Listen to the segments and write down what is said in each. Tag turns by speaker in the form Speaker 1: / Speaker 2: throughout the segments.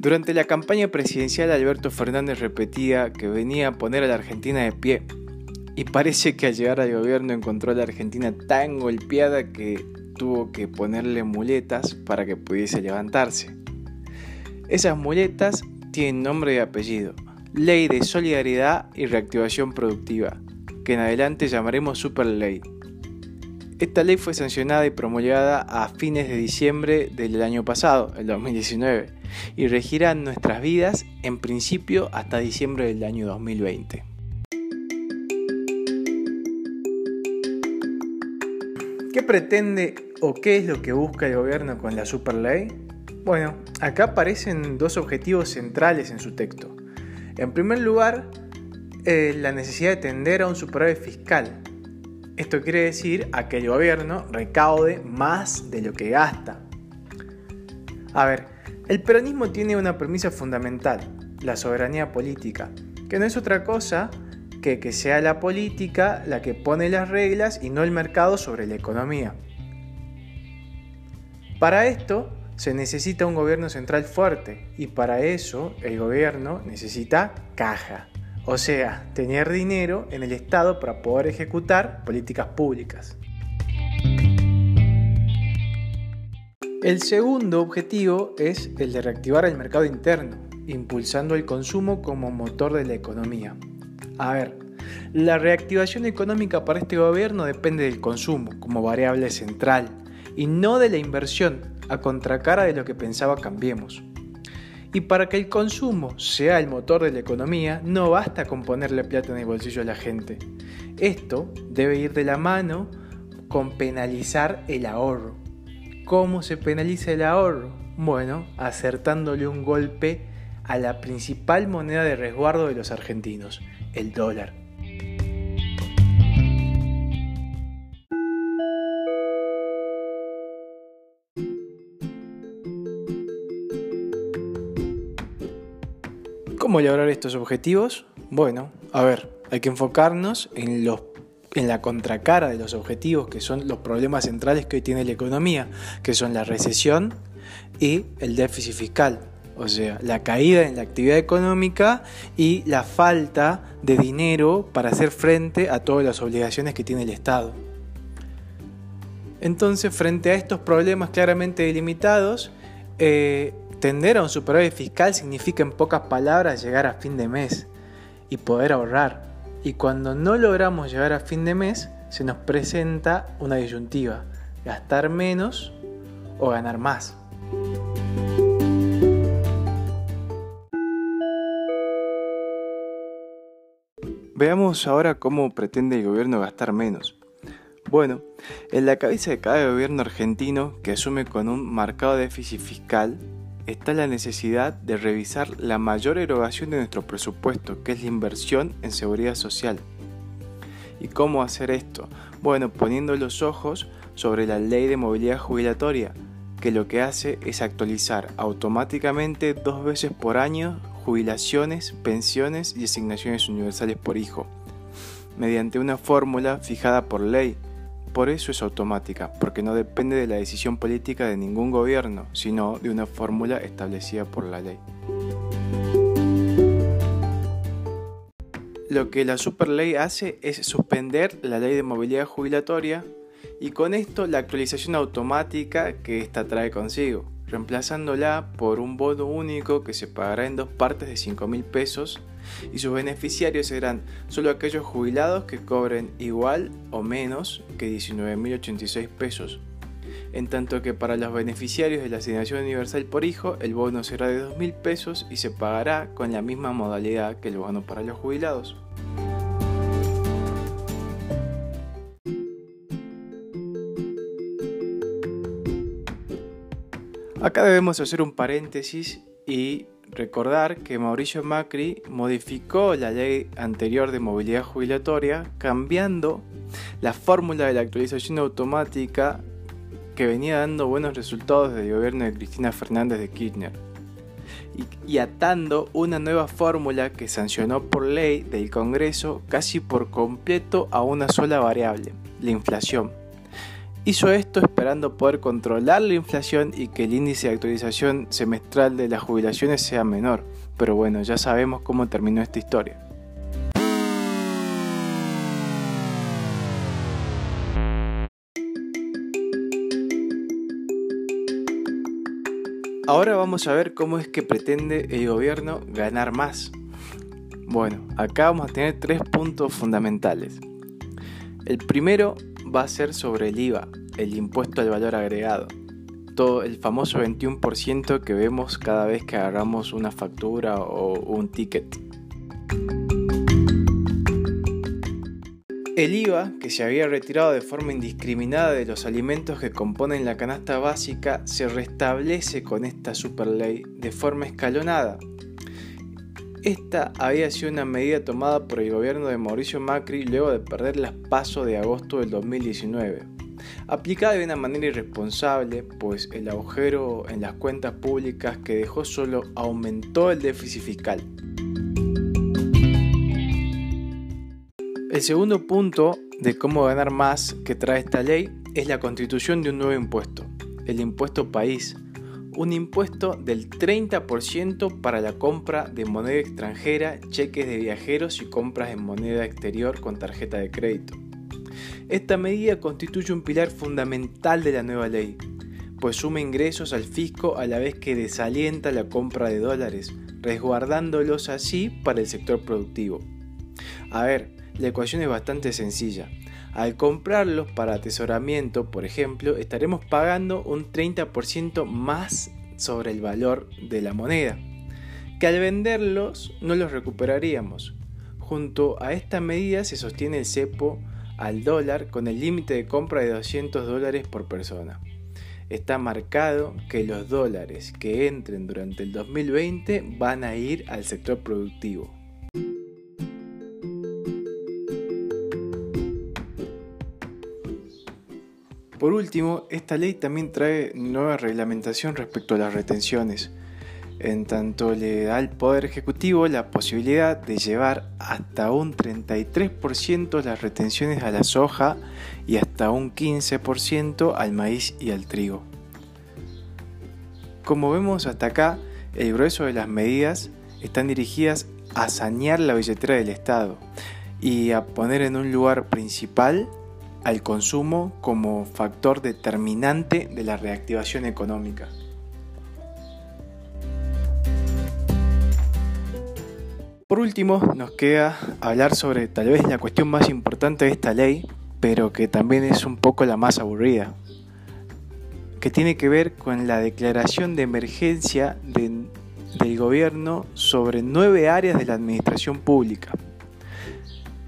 Speaker 1: Durante la campaña presidencial Alberto Fernández repetía que venía a poner a la Argentina de pie y parece que al llegar al gobierno encontró a la Argentina tan golpeada que tuvo que ponerle muletas para que pudiese levantarse. Esas muletas tienen nombre y apellido, Ley de Solidaridad y Reactivación Productiva, que en adelante llamaremos Super Ley. Esta ley fue sancionada y promulgada a fines de diciembre del año pasado, el 2019, y regirá nuestras vidas en principio hasta diciembre del año 2020. ¿Qué pretende o qué es lo que busca el gobierno con la super ley? Bueno, acá aparecen dos objetivos centrales en su texto. En primer lugar, eh, la necesidad de tender a un superávit fiscal, esto quiere decir que el gobierno recaude más de lo que gasta. A ver, el peronismo tiene una premisa fundamental, la soberanía política, que no es otra cosa que que sea la política la que pone las reglas y no el mercado sobre la economía. Para esto se necesita un gobierno central fuerte y para eso el gobierno necesita caja o sea, tener dinero en el Estado para poder ejecutar políticas públicas. El segundo objetivo es el de reactivar el mercado interno, impulsando el consumo como motor de la economía. A ver, la reactivación económica para este gobierno depende del consumo como variable central y no de la inversión, a contracara de lo que pensaba Cambiemos. Y para que el consumo sea el motor de la economía, no basta con ponerle plata en el bolsillo a la gente. Esto debe ir de la mano con penalizar el ahorro. ¿Cómo se penaliza el ahorro? Bueno, acertándole un golpe a la principal moneda de resguardo de los argentinos, el dólar. ¿Cómo lograr estos objetivos? Bueno, a ver, hay que enfocarnos en, los, en la contracara de los objetivos, que son los problemas centrales que hoy tiene la economía, que son la recesión y el déficit fiscal. O sea, la caída en la actividad económica y la falta de dinero para hacer frente a todas las obligaciones que tiene el Estado. Entonces, frente a estos problemas claramente delimitados, eh, Tender a un superávit fiscal significa en pocas palabras llegar a fin de mes y poder ahorrar. Y cuando no logramos llegar a fin de mes, se nos presenta una disyuntiva, gastar menos o ganar más. Veamos ahora cómo pretende el gobierno gastar menos. Bueno, en la cabeza de cada gobierno argentino que asume con un marcado déficit fiscal, está la necesidad de revisar la mayor erogación de nuestro presupuesto, que es la inversión en seguridad social. ¿Y cómo hacer esto? Bueno, poniendo los ojos sobre la ley de movilidad jubilatoria, que lo que hace es actualizar automáticamente dos veces por año jubilaciones, pensiones y asignaciones universales por hijo, mediante una fórmula fijada por ley por eso es automática, porque no depende de la decisión política de ningún gobierno, sino de una fórmula establecida por la ley. Lo que la superley hace es suspender la ley de movilidad jubilatoria y con esto la actualización automática que ésta trae consigo, reemplazándola por un bono único que se pagará en dos partes de 5 mil pesos y sus beneficiarios serán solo aquellos jubilados que cobren igual o menos que 19.086 pesos. En tanto que para los beneficiarios de la asignación universal por hijo, el bono será de 2.000 pesos y se pagará con la misma modalidad que el bono para los jubilados. Acá debemos hacer un paréntesis y recordar que Mauricio Macri modificó la ley anterior de movilidad jubilatoria cambiando la fórmula de la actualización automática que venía dando buenos resultados del gobierno de Cristina Fernández de Kirchner y, y atando una nueva fórmula que sancionó por ley del Congreso casi por completo a una sola variable, la inflación. Hizo esto esperando poder controlar la inflación y que el índice de actualización semestral de las jubilaciones sea menor. Pero bueno, ya sabemos cómo terminó esta historia. Ahora vamos a ver cómo es que pretende el gobierno ganar más. Bueno, acá vamos a tener tres puntos fundamentales. El primero va a ser sobre el IVA, el impuesto al valor agregado. Todo el famoso 21% que vemos cada vez que agarramos una factura o un ticket. El IVA, que se había retirado de forma indiscriminada de los alimentos que componen la canasta básica, se restablece con esta superley de forma escalonada. Esta había sido una medida tomada por el gobierno de Mauricio Macri luego de perder las pasos de agosto del 2019. Aplicada de una manera irresponsable, pues el agujero en las cuentas públicas que dejó solo aumentó el déficit fiscal. El segundo punto de cómo ganar más que trae esta ley es la constitución de un nuevo impuesto, el impuesto país, un impuesto del 30% para la compra de moneda extranjera, cheques de viajeros y compras en moneda exterior con tarjeta de crédito. Esta medida constituye un pilar fundamental de la nueva ley, pues suma ingresos al fisco a la vez que desalienta la compra de dólares, resguardándolos así para el sector productivo. A ver, la ecuación es bastante sencilla. Al comprarlos para atesoramiento, por ejemplo, estaremos pagando un 30% más sobre el valor de la moneda, que al venderlos no los recuperaríamos. Junto a esta medida se sostiene el cepo al dólar con el límite de compra de 200 dólares por persona. Está marcado que los dólares que entren durante el 2020 van a ir al sector productivo. Por último, esta ley también trae nueva reglamentación respecto a las retenciones, en tanto le da al Poder Ejecutivo la posibilidad de llevar hasta un 33% las retenciones a la soja y hasta un 15% al maíz y al trigo. Como vemos hasta acá, el grueso de las medidas están dirigidas a sanear la billetera del Estado y a poner en un lugar principal al consumo como factor determinante de la reactivación económica. Por último, nos queda hablar sobre tal vez la cuestión más importante de esta ley, pero que también es un poco la más aburrida, que tiene que ver con la declaración de emergencia del gobierno sobre nueve áreas de la administración pública.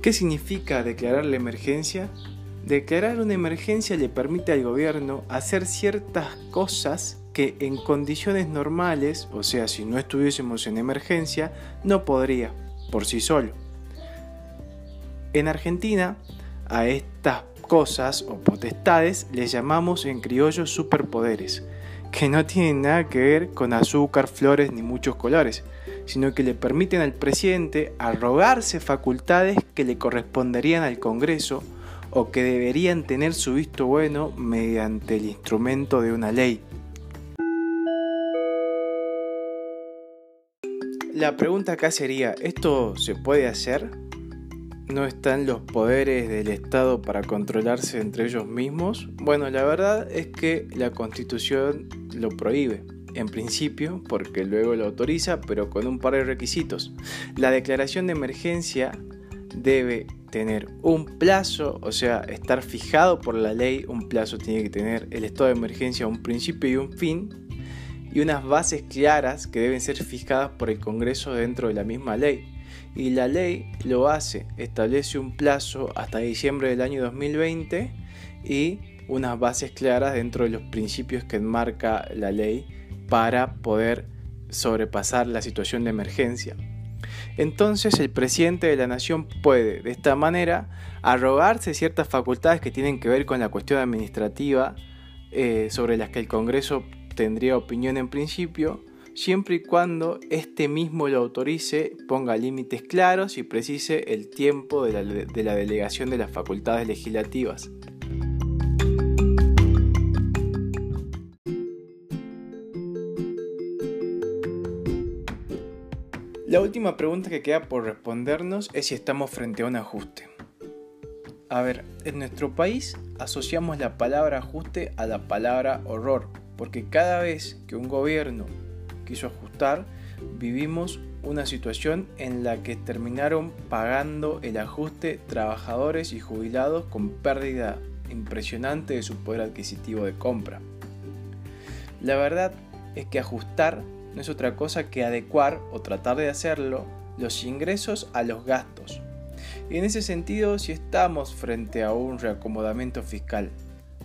Speaker 1: ¿Qué significa declarar la emergencia? Declarar una emergencia le permite al gobierno hacer ciertas cosas que en condiciones normales, o sea, si no estuviésemos en emergencia, no podría por sí solo. En Argentina, a estas cosas o potestades les llamamos en criollo superpoderes, que no tienen nada que ver con azúcar, flores ni muchos colores, sino que le permiten al presidente arrogarse facultades que le corresponderían al Congreso o que deberían tener su visto bueno mediante el instrumento de una ley. La pregunta acá sería, ¿esto se puede hacer? ¿No están los poderes del Estado para controlarse entre ellos mismos? Bueno, la verdad es que la Constitución lo prohíbe, en principio, porque luego lo autoriza, pero con un par de requisitos. La declaración de emergencia debe tener un plazo, o sea, estar fijado por la ley, un plazo tiene que tener el estado de emergencia, un principio y un fin, y unas bases claras que deben ser fijadas por el Congreso dentro de la misma ley. Y la ley lo hace, establece un plazo hasta diciembre del año 2020 y unas bases claras dentro de los principios que enmarca la ley para poder sobrepasar la situación de emergencia. Entonces el presidente de la nación puede, de esta manera, arrogarse ciertas facultades que tienen que ver con la cuestión administrativa eh, sobre las que el Congreso tendría opinión en principio, siempre y cuando este mismo lo autorice, ponga límites claros y precise el tiempo de la, de la delegación de las facultades legislativas. La última pregunta que queda por respondernos es si estamos frente a un ajuste. A ver, en nuestro país asociamos la palabra ajuste a la palabra horror, porque cada vez que un gobierno quiso ajustar, vivimos una situación en la que terminaron pagando el ajuste trabajadores y jubilados con pérdida impresionante de su poder adquisitivo de compra. La verdad es que ajustar no es otra cosa que adecuar o tratar de hacerlo los ingresos a los gastos. Y en ese sentido si estamos frente a un reacomodamiento fiscal,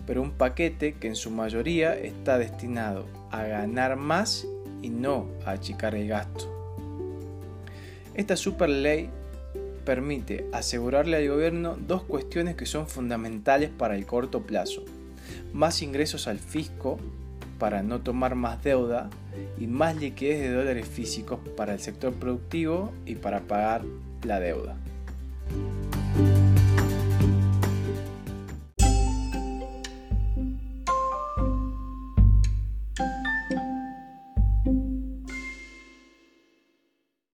Speaker 1: pero un paquete que en su mayoría está destinado a ganar más y no a achicar el gasto. Esta super ley permite asegurarle al gobierno dos cuestiones que son fundamentales para el corto plazo. Más ingresos al fisco para no tomar más deuda y más liquidez de dólares físicos para el sector productivo y para pagar la deuda.